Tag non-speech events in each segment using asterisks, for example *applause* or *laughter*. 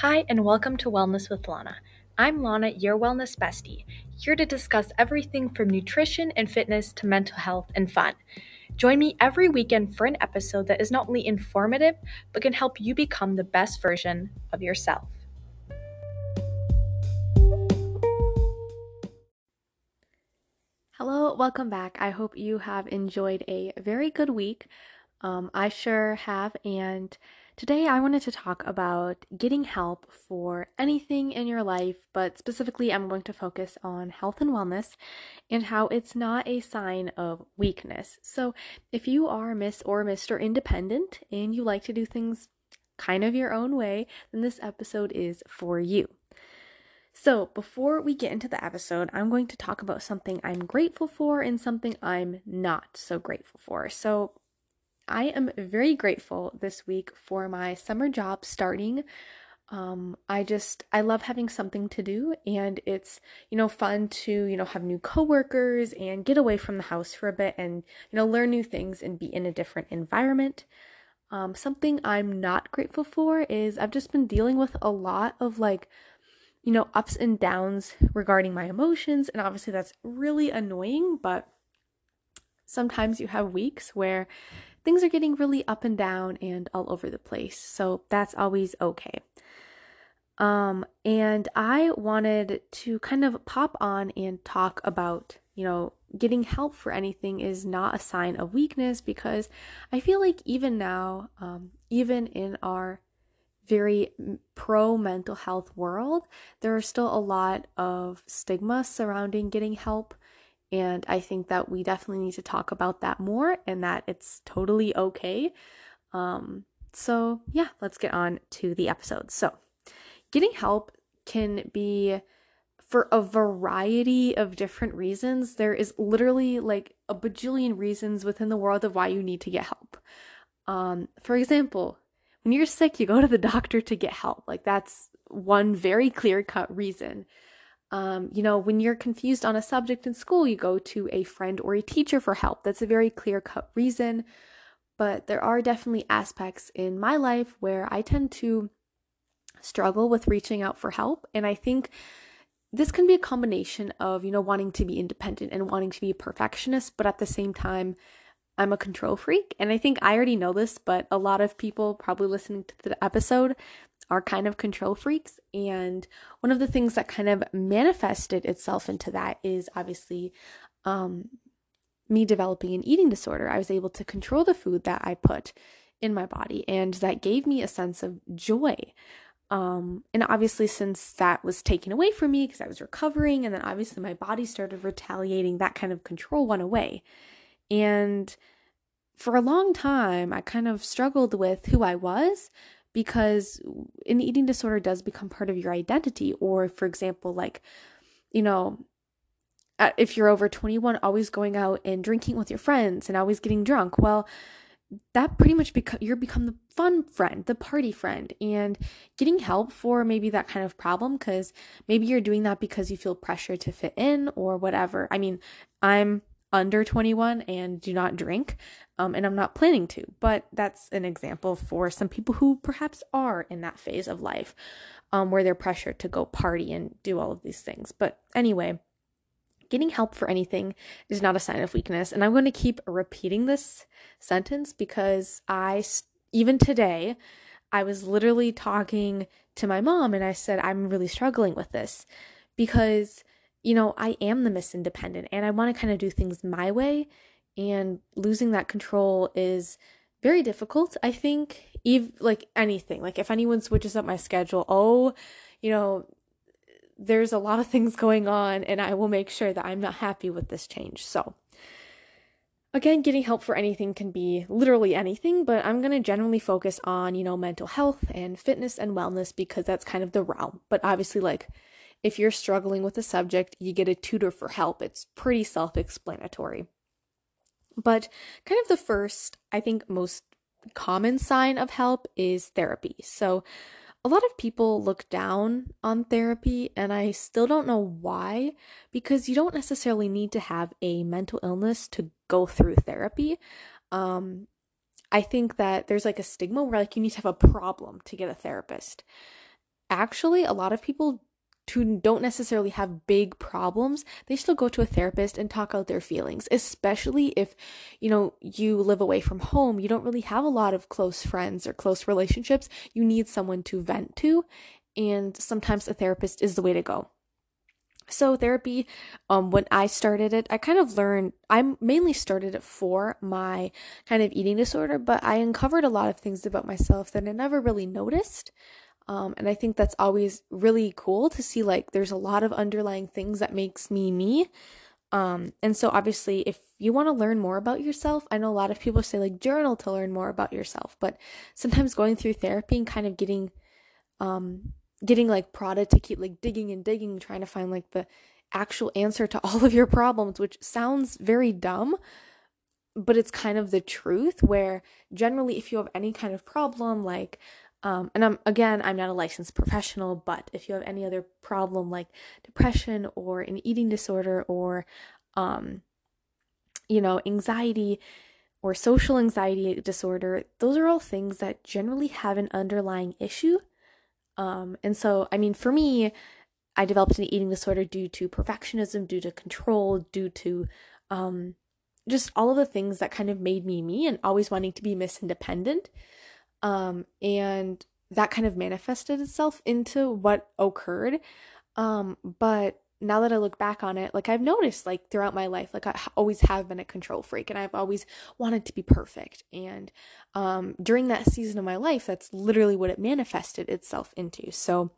Hi, and welcome to Wellness with Lana. I'm Lana, your wellness bestie, here to discuss everything from nutrition and fitness to mental health and fun. Join me every weekend for an episode that is not only informative, but can help you become the best version of yourself. Hello, welcome back. I hope you have enjoyed a very good week. Um, I sure have, and Today, I wanted to talk about getting help for anything in your life, but specifically, I'm going to focus on health and wellness and how it's not a sign of weakness. So, if you are Miss or Mr. Independent and you like to do things kind of your own way, then this episode is for you. So, before we get into the episode, I'm going to talk about something I'm grateful for and something I'm not so grateful for. So, I am very grateful this week for my summer job starting. Um, I just I love having something to do and it's you know fun to you know have new coworkers and get away from the house for a bit and you know learn new things and be in a different environment. Um, something I'm not grateful for is I've just been dealing with a lot of like you know ups and downs regarding my emotions and obviously that's really annoying but sometimes you have weeks where things are getting really up and down and all over the place. So that's always okay. Um, and I wanted to kind of pop on and talk about, you know, getting help for anything is not a sign of weakness because I feel like even now, um, even in our very pro mental health world, there are still a lot of stigma surrounding getting help. And I think that we definitely need to talk about that more and that it's totally okay. Um, so, yeah, let's get on to the episode. So, getting help can be for a variety of different reasons. There is literally like a bajillion reasons within the world of why you need to get help. Um, for example, when you're sick, you go to the *laughs* doctor to get help. Like, that's one very clear cut reason. Um, you know, when you're confused on a subject in school, you go to a friend or a teacher for help. That's a very clear cut reason. But there are definitely aspects in my life where I tend to struggle with reaching out for help. And I think this can be a combination of, you know, wanting to be independent and wanting to be a perfectionist, but at the same time, I'm a control freak. And I think I already know this, but a lot of people probably listening to the episode are kind of control freaks. And one of the things that kind of manifested itself into that is obviously um, me developing an eating disorder. I was able to control the food that I put in my body, and that gave me a sense of joy. Um, and obviously, since that was taken away from me because I was recovering, and then obviously my body started retaliating, that kind of control went away. And for a long time, I kind of struggled with who I was because an eating disorder does become part of your identity. Or, for example, like, you know, if you're over 21, always going out and drinking with your friends and always getting drunk, well, that pretty much become you're become the fun friend, the party friend, and getting help for maybe that kind of problem because maybe you're doing that because you feel pressure to fit in or whatever. I mean, I'm under 21 and do not drink, um, and I'm not planning to. But that's an example for some people who perhaps are in that phase of life um, where they're pressured to go party and do all of these things. But anyway, getting help for anything is not a sign of weakness. And I'm going to keep repeating this sentence because I, even today, I was literally talking to my mom and I said, I'm really struggling with this because you know, I am the Miss Independent and I want to kind of do things my way. And losing that control is very difficult. I think, even like anything, like if anyone switches up my schedule, oh, you know, there's a lot of things going on, and I will make sure that I'm not happy with this change. So, again, getting help for anything can be literally anything, but I'm going to generally focus on, you know, mental health and fitness and wellness because that's kind of the realm. But obviously, like, if you're struggling with a subject, you get a tutor for help. It's pretty self explanatory. But kind of the first, I think, most common sign of help is therapy. So, a lot of people look down on therapy, and I still don't know why, because you don't necessarily need to have a mental illness to go through therapy. Um, I think that there's like a stigma where like you need to have a problem to get a therapist. actually, a lot of people who don't necessarily have big problems, they still go to a therapist and talk out their feelings, especially if, you know, you live away from home, you don't really have a lot of close friends or close relationships. You need someone to vent to, and sometimes a therapist is the way to go. So therapy, um, when I started it, I kind of learned. I mainly started it for my kind of eating disorder, but I uncovered a lot of things about myself that I never really noticed. Um, and I think that's always really cool to see like there's a lot of underlying things that makes me me. Um, and so obviously if you want to learn more about yourself, I know a lot of people say like journal to learn more about yourself, but sometimes going through therapy and kind of getting um getting like prodded to keep like digging and digging, trying to find like the actual answer to *laughs* all of your problems, which sounds very dumb, but it's kind of the truth. Where generally, if you have any kind of problem, like, um, and I'm again, I'm not a licensed professional, but if you have any other problem like depression or an eating disorder or, um, you know, anxiety or social anxiety disorder, those are all things that generally have an underlying issue um, and so, I mean, for me, I developed an eating disorder due to perfectionism, due to control, due to um, just all of the things that kind of made me me and always wanting to be Miss Independent. Um, and that kind of manifested itself into what occurred. Um, but now that I look back on it, like I've noticed, like throughout my life, like I always have been a control freak and I've always wanted to be perfect. And um, during that season of my life, that's literally what it manifested itself into. So,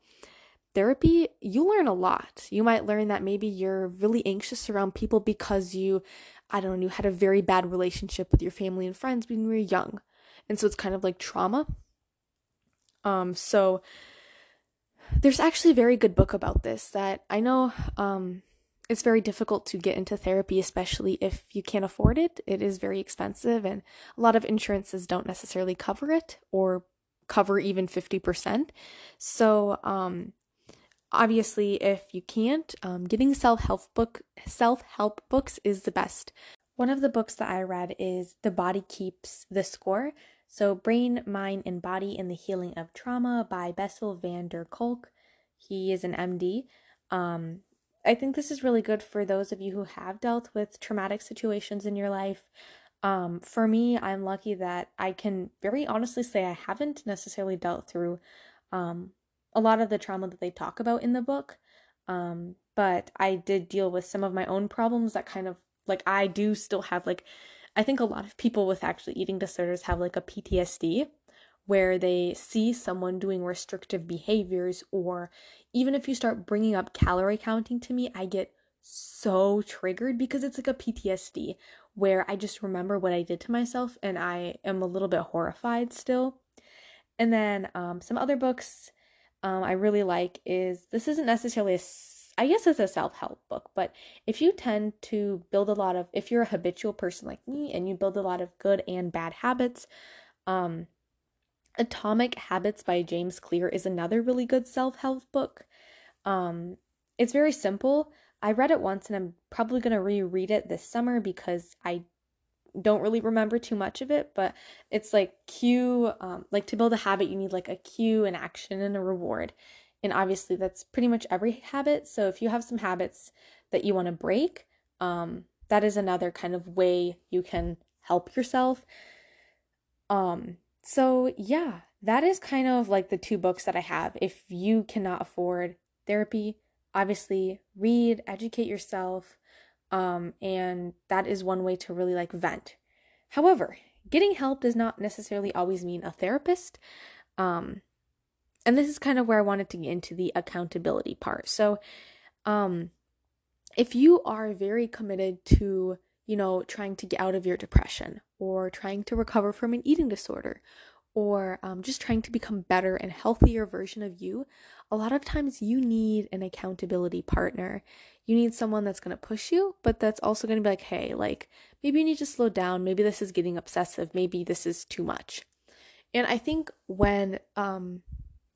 therapy, you learn a lot. You might learn that maybe you're really anxious around people because you, I don't know, you had a very bad relationship with your family and friends when you were young. And so it's kind of like trauma. Um, so, there's actually a very good book about this that I know um, it's very difficult to get into therapy, especially if you can't afford it. It is very expensive, and a lot of insurances don't necessarily cover it or cover even 50%. So, um, obviously, if you can't, um, getting self-help book self-help books is the best. One of the books that I read is The Body Keeps the Score so, Brain, Mind, and Body in the Healing of Trauma by Bessel van der Kolk. He is an MD. Um, I think this is really good for those of you who have dealt with traumatic situations in your life. Um, for me, I'm lucky that I can very honestly say I haven't necessarily dealt through um, a lot of the trauma that they talk about in the book. Um, but I did deal with some of my own problems that kind of like I do still have like I think a lot of people with actually eating disorders have like a PTSD where they see someone doing restrictive behaviors, or even if you start bringing up calorie counting to me, I get so triggered because it's like a PTSD where I just remember what I did to myself and I am a little bit horrified still. And then um, some other books um, I really like is this isn't necessarily a I guess it's a self help book, but if you tend to build a lot of, if you're a habitual person like me and you build a lot of good and bad habits, um, Atomic Habits by James Clear is another really good self help book. Um, it's very simple. I read it once and I'm probably going to reread it this summer because I don't really remember too much of it, but it's like cue, um, like to build a habit, you need like a cue, an action, and a reward. And obviously, that's pretty much every habit. So if you have some habits that you want to break, um, that is another kind of way you can help yourself. Um, so yeah, that is kind of like the two books that I have. If you cannot afford therapy, obviously read, educate yourself, um, and that is one way to really like vent. However, getting help does not necessarily always mean a therapist. Um, and this is kind of where I wanted to get into the accountability part. So, um, if you are very committed to, you know, trying to get out of your depression or trying to recover from an eating disorder or um, just trying to become better and healthier version of you, a lot of times you need an accountability partner. You need someone that's going to push you, but that's also going to be like, hey, like maybe you need to slow down. Maybe this is getting obsessive. Maybe this is too much. And I think when um,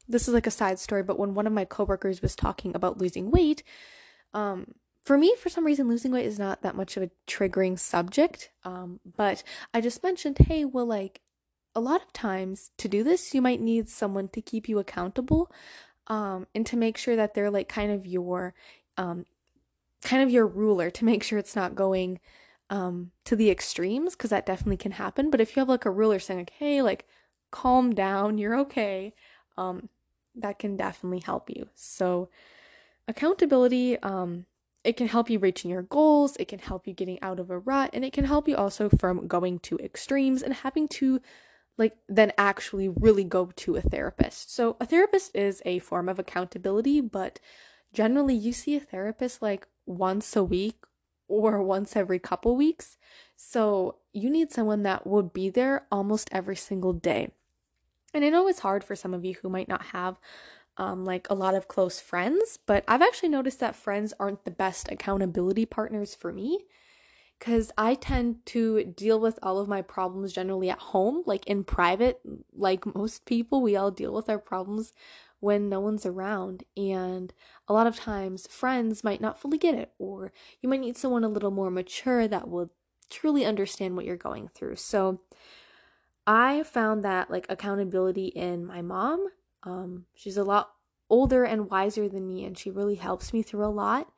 this is like a side story, but when one of my coworkers was talking about losing weight, um, for me, for some reason, losing weight is not that much of a triggering subject. Um, but I just mentioned, hey, well, like a lot of times to do this, you might need someone to keep you accountable. um, and to make sure that they're like kind of your um, kind of your ruler to make sure it's not going um, to the extremes because that definitely can happen. But if you have like a ruler saying like, "Hey, like calm down, you're okay," um, that can definitely help you. So accountability, um, it can help you reaching your goals, it can help you getting out of a rut, and it can help you also from going to extremes and having to like then actually really go to a therapist. So a therapist is a form of accountability, but generally you see a therapist like once a week or once every couple weeks. So you need someone that would be there almost every single day. And I know it's hard for some of you who might not have um, like a lot of close friends, but I've actually noticed that friends aren't the best accountability partners for me because I tend to deal with all of my problems generally at home, like in private. Like most people, we all deal with our problems when no one's around. And a lot of times, friends might not fully get it, or you might need someone a little more mature that will truly understand what you're going through. So, I found that like accountability in my mom. Um, she's a lot older and wiser than me, and she really helps me through a lot.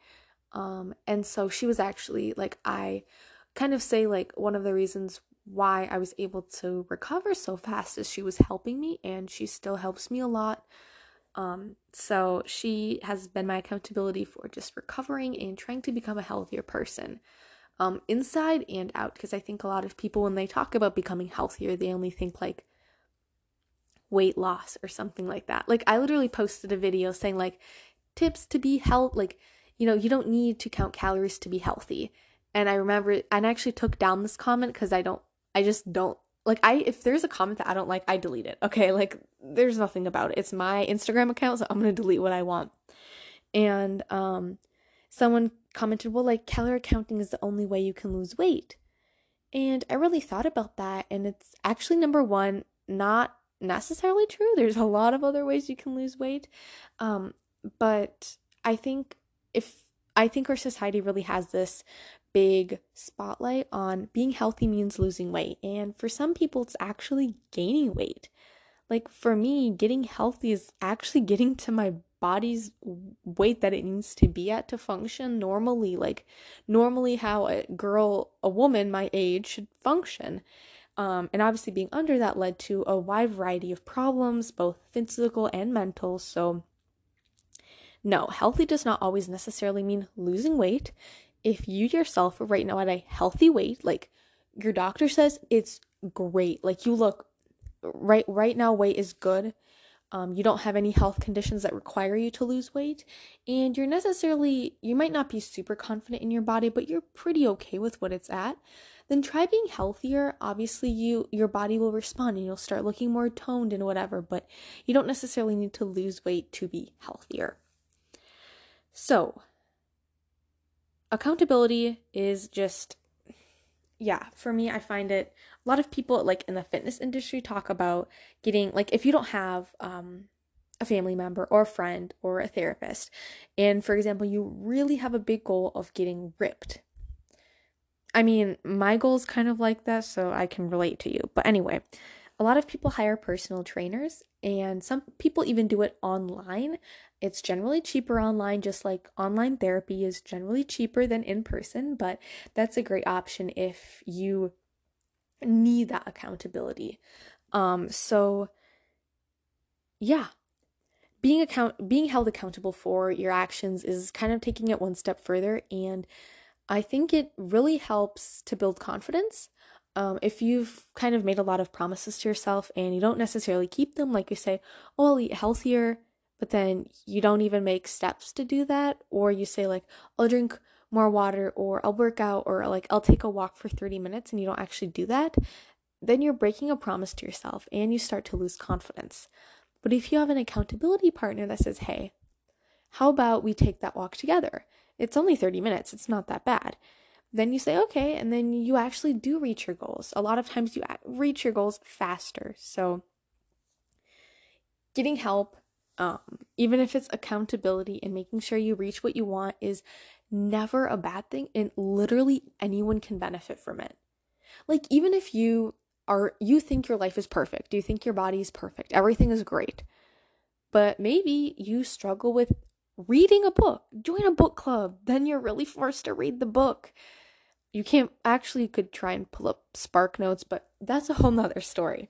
Um, and so she was actually like, I kind of say, like, one of the reasons why I was able to recover so fast is she was helping me, and she still helps me a lot. Um, so she has been my accountability for just recovering and trying to become a healthier person. Um, inside and out, because I think a lot of people, when they talk about becoming healthier, they only think like weight loss or something like that. Like, I literally posted a video saying, like, tips to be health, like, you know, you don't need to count calories to be healthy. And I remember, and I actually took down this comment because I don't, I just don't like I if there's a comment that I don't like, I delete it. Okay, like there's nothing about it. It's my Instagram account, so I'm gonna delete what I want. And um someone commented, well, like calorie counting is the only way you can lose weight. And I really thought about that, and it's actually number one, not necessarily true. There's a lot of other ways you can lose weight. Um, but I think if I think our society really has this big spotlight on being healthy means losing weight. And for some people, it's actually gaining weight. Like for me, getting healthy is actually getting to my body's weight that it needs to be at to function normally. Like normally, how a girl, a woman my age should function. Um, and obviously, being under that led to a wide variety of problems, both physical and mental. So, no, healthy does not always necessarily mean losing weight if you yourself are right now at a healthy weight, like your doctor says it's great, like you look right right now weight is good. Um, you don't have any health conditions that require you to lose weight, and you're necessarily you might not be super confident in your body, but you're pretty okay with what it's at. Then try being healthier. Obviously, you your body will respond and you'll start looking more toned and whatever, but you don't necessarily need to lose weight to be healthier. So, accountability is just yeah, for me I find it a lot of people like in the fitness industry talk about getting like if you don't have um a family member or a friend or a therapist and for example you really have a big goal of getting ripped I mean, my goal is kind of like that, so I can relate to you. But anyway, a lot of people hire personal trainers, and some people even do it online. It's generally cheaper online, just like online therapy is generally cheaper than in person, but that's a great option if you need that accountability. Um, so yeah, being account being held accountable for your actions is kind of taking it one step further, and I think it really helps to build confidence. Um, if you've kind of made a lot of promises to yourself and you don't necessarily keep them, like you say, oh, I'll eat healthier, but then you don't even make steps to do that, or you say, like, I'll drink more water, or I'll work out, or like, I'll take a walk for 30 minutes, and you don't actually do that, then you're breaking a promise to yourself and you start to lose confidence. But if you have an accountability partner that says, hey, how about we take that walk together? It's only 30 minutes, it's not that bad. Then you say, okay, and then you actually do reach your goals. A lot of times you reach your goals faster. So, getting help um, even if it's accountability and making sure you reach what you want is never a bad thing and literally anyone can benefit from it like even if you are you think your life is perfect you think your body is perfect everything is great but maybe you struggle with reading a book. Join a book club. Then you're really forced to read the book. You can't actually you could try and pull up Spark Notes, but that's a whole nother story.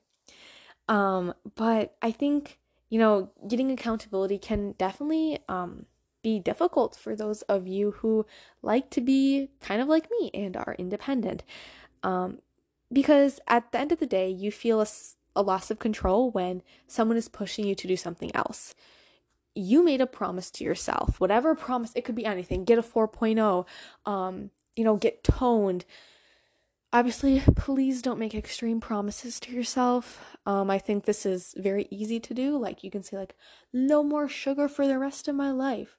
Um, but I think, you know, getting accountability can definitely um be difficult for those of you who like to be kind of like me and are independent. Um, because at the end of the day, you feel a, a loss of control when someone is pushing you to do something else. You made a promise to yourself, whatever promise, it could be anything, get a 4.0, um, you know, get toned. Obviously, please don't make extreme promises to yourself. Um, I think this is very easy to do. Like, you can say, like, no more sugar for the rest of my life.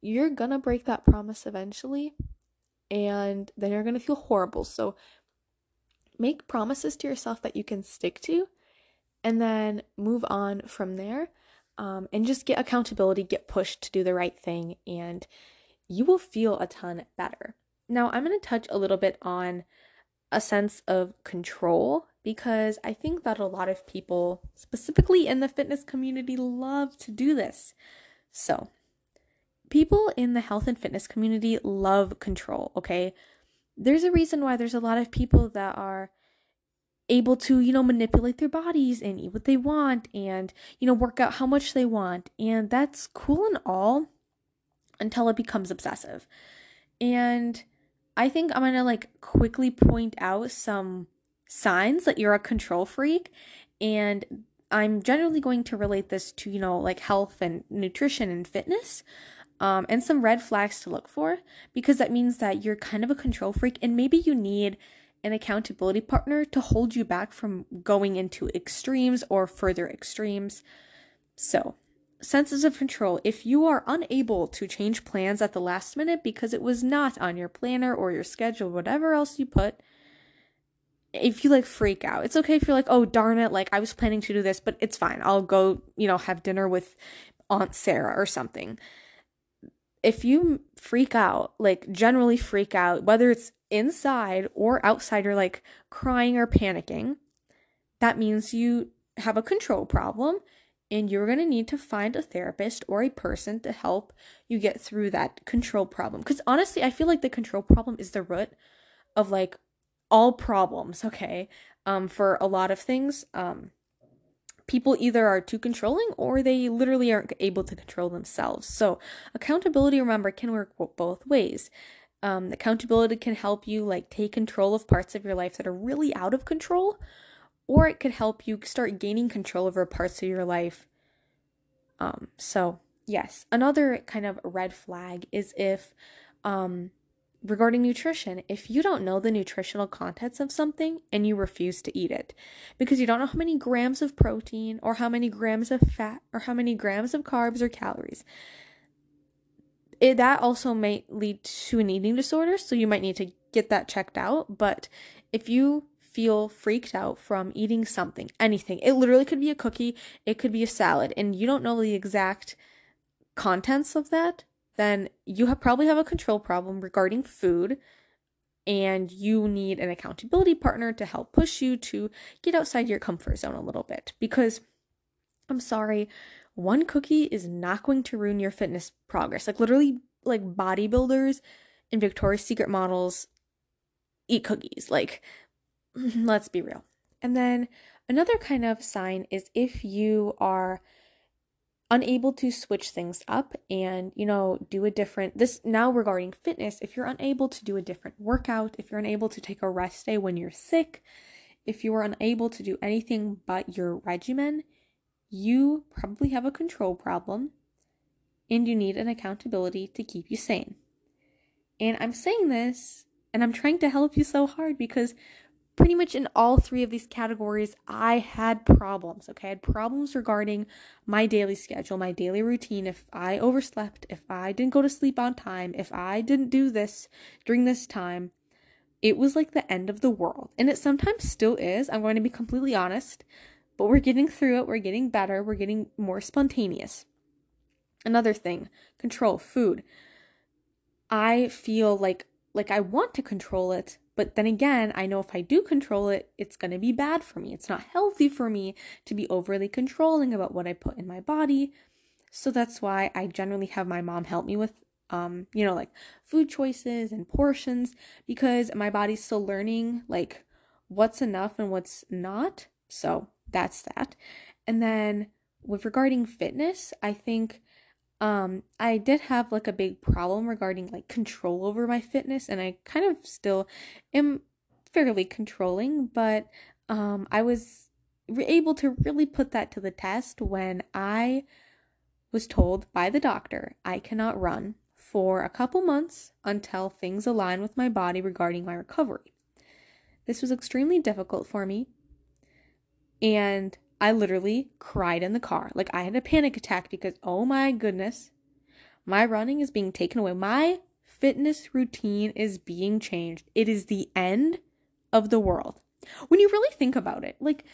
You're gonna break that promise eventually, and then you're gonna feel horrible. So, make promises to yourself that you can stick to and then move on from there um, and just get accountability, get pushed to do the right thing, and you will feel a ton better. Now, I'm going to touch a little bit on a sense of control because I think that a lot of people, specifically in the fitness community, love to do this. So, people in the health and fitness community love control, okay? there's a reason why there's a lot of people that are able to, you know, manipulate their bodies and eat what they want and, you know, work out how much they want. And that's cool and all until it becomes obsessive. And I think I'm going to like quickly point out some signs that you're a control freak and I'm generally going to relate this to, you know, like health and nutrition and fitness um, and some red flags to look for because that means that you're kind of a control freak and maybe you need an accountability partner to hold you back from going into extremes or further extremes. So, senses of control. If you are unable to change plans at the last minute because it was not on your planner or your schedule, whatever else you put, if you like freak out, it's okay if you're like, oh, darn it, like I was planning to do this, but it's fine. I'll go, you know, have dinner with Aunt Sarah or something if you freak out, like generally freak out, whether it's inside or outside, you're like crying or panicking, that means you have a control problem and you're going to need to find a therapist or a person to help you get through that control problem. Because honestly, I feel like the control problem is the root of like all problems, okay? Um, for a lot of things. Um, people either are too controlling or they literally aren't able to control themselves. So, accountability, remember, can work both ways. Um, accountability can help you like take control of parts of your life that are really out of control, or it could help you start gaining control over parts of your life. Um, so yes, another kind of red flag is if um, regarding nutrition, if you don't know the nutritional contents of something and you refuse to eat it because you don't know how many grams of protein or how many grams of fat or how many grams of carbs or calories, it, that also may lead to an eating disorder. So you might need to get that checked out. But if you feel freaked out from eating something, anything, it literally could be a cookie, it could be a salad, and you don't know the exact contents of that, then you have probably have a control problem regarding food and you need an accountability partner to help push you to get outside your comfort zone a little bit because I'm sorry, one cookie is not going to ruin your fitness progress. Like literally like bodybuilders and Victoria's Secret models eat cookies. Like *laughs* let's be real. And then another kind of sign is if you are unable to switch things up and you know do a different this now regarding fitness if you're unable to do a different workout if you're unable to take a rest day when you're sick if you are unable to do anything but your regimen you probably have a control problem and you need an accountability to keep you sane and i'm saying this and i'm trying to help you so hard because pretty much in all three of these categories, I had problems. Okay, I had problems regarding my daily schedule, my daily routine. If I overslept, if I didn't go to sleep on time, if I didn't do this during this time, it was like the end of the world. And it sometimes still is. I'm going to be completely honest, but we're getting through it. We're getting better. We're getting more spontaneous. Another thing control food. I feel like like I want to control it, but then again, I know if I do control it, it's going to be bad for me. It's not healthy for me to be overly controlling about what I put in my body. So that's why I generally have my mom help me with um, you know, like food choices and portions because my body's still learning like what's enough and what's not. So that's that. And then with regarding fitness, I think um I did have like a big problem regarding like control over my fitness and I kind of still am fairly controlling, but um I was able to really put that to the test when I was told by the doctor I cannot run for a couple months until things align with my body regarding my recovery. This was extremely difficult for me, and I literally cried in the car. Like I had a panic attack because, oh my goodness, my running is being taken away. My fitness routine is being changed. It is the end of the world. When you really think about it, like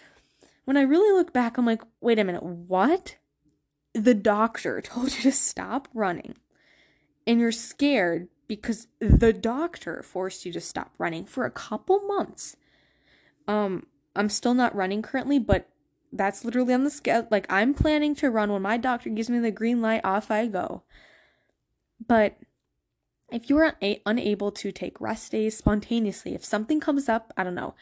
when I really look back, I'm like, wait a minute, what? The doctor *laughs* told you to stop running and you're scared because the doctor forced you to stop running for a couple months. Um, I'm still not running currently, but that's literally on the scale. Like, I'm planning to run when my doctor gives me the green light, off I go. But if you're una- unable to take rest days spontaneously, if something comes up, I don't know,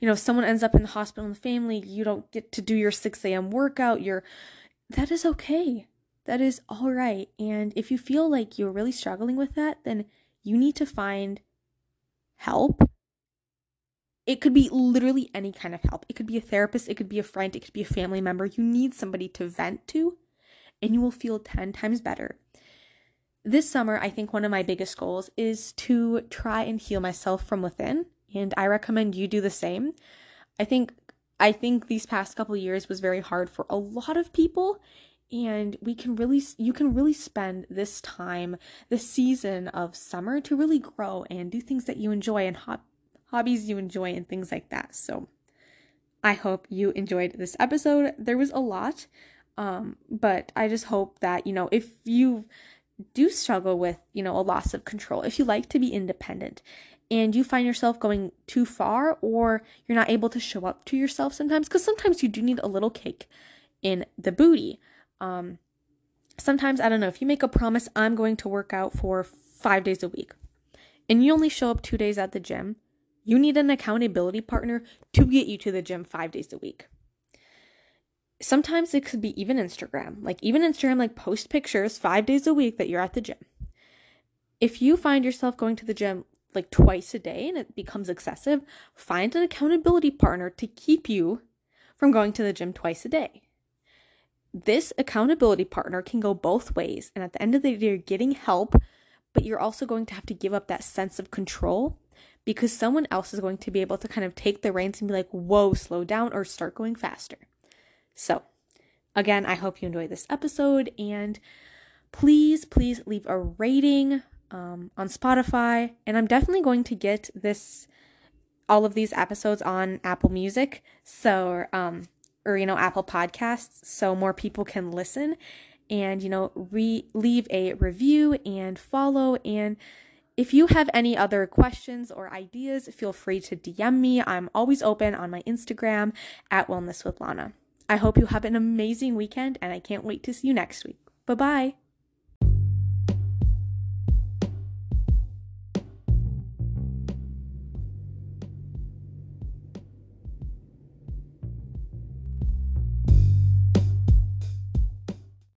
you know, if someone ends up in the hospital in the family, you don't get to do your 6 a.m. workout, you're, that is okay that is all right. And if you feel like you're really struggling with that, then you need to find help. It could be literally any kind of help. It could be a therapist, it could be a friend, it could be a family member. You need somebody to vent to, and you will feel 10 times better. This summer, I think one of my biggest goals is to try and heal myself from within, and I recommend you do the same. I think I think these past couple years was very hard for a lot of people and we can really you can really spend this time this season of summer to really grow and do things that you enjoy and ho- hobbies you enjoy and things like that. So i hope you enjoyed this episode. There was a lot um, but i just hope that you know if you do struggle with you know a loss of control if you like to be independent and you find yourself going too far or you're not able to show up to yourself sometimes because sometimes you do need a little cake in the booty. Um, sometimes, I don't know, if you make a promise, I'm going to work out for five days a week, and you only show up two days at the gym, you need an accountability partner to get you to the gym five days a week. Sometimes it could be even Instagram. Like, even Instagram, like, post pictures five days a week that you're at the gym. If you find yourself going to the gym like twice a day and it becomes excessive, find an accountability partner to keep you from going to the gym twice a day this accountability partner can go both ways. And at the end of the day, you're getting help, but you're also going to have to give up that sense of control because someone else is going to be able to kind of take the reins and be like, whoa, slow down or start going faster. So, again, I hope you enjoyed this episode and please, please leave a rating um, on Spotify. And I'm definitely going to get this, all of these episodes on Apple Music. So, um, or you know Apple Podcasts so more people can listen and you know re- leave a review and follow and if you have any other questions or ideas feel free to DM me. I'm always open on my Instagram at wellness with Lana. I hope you have an amazing weekend and I can't wait to see you next week. Bye bye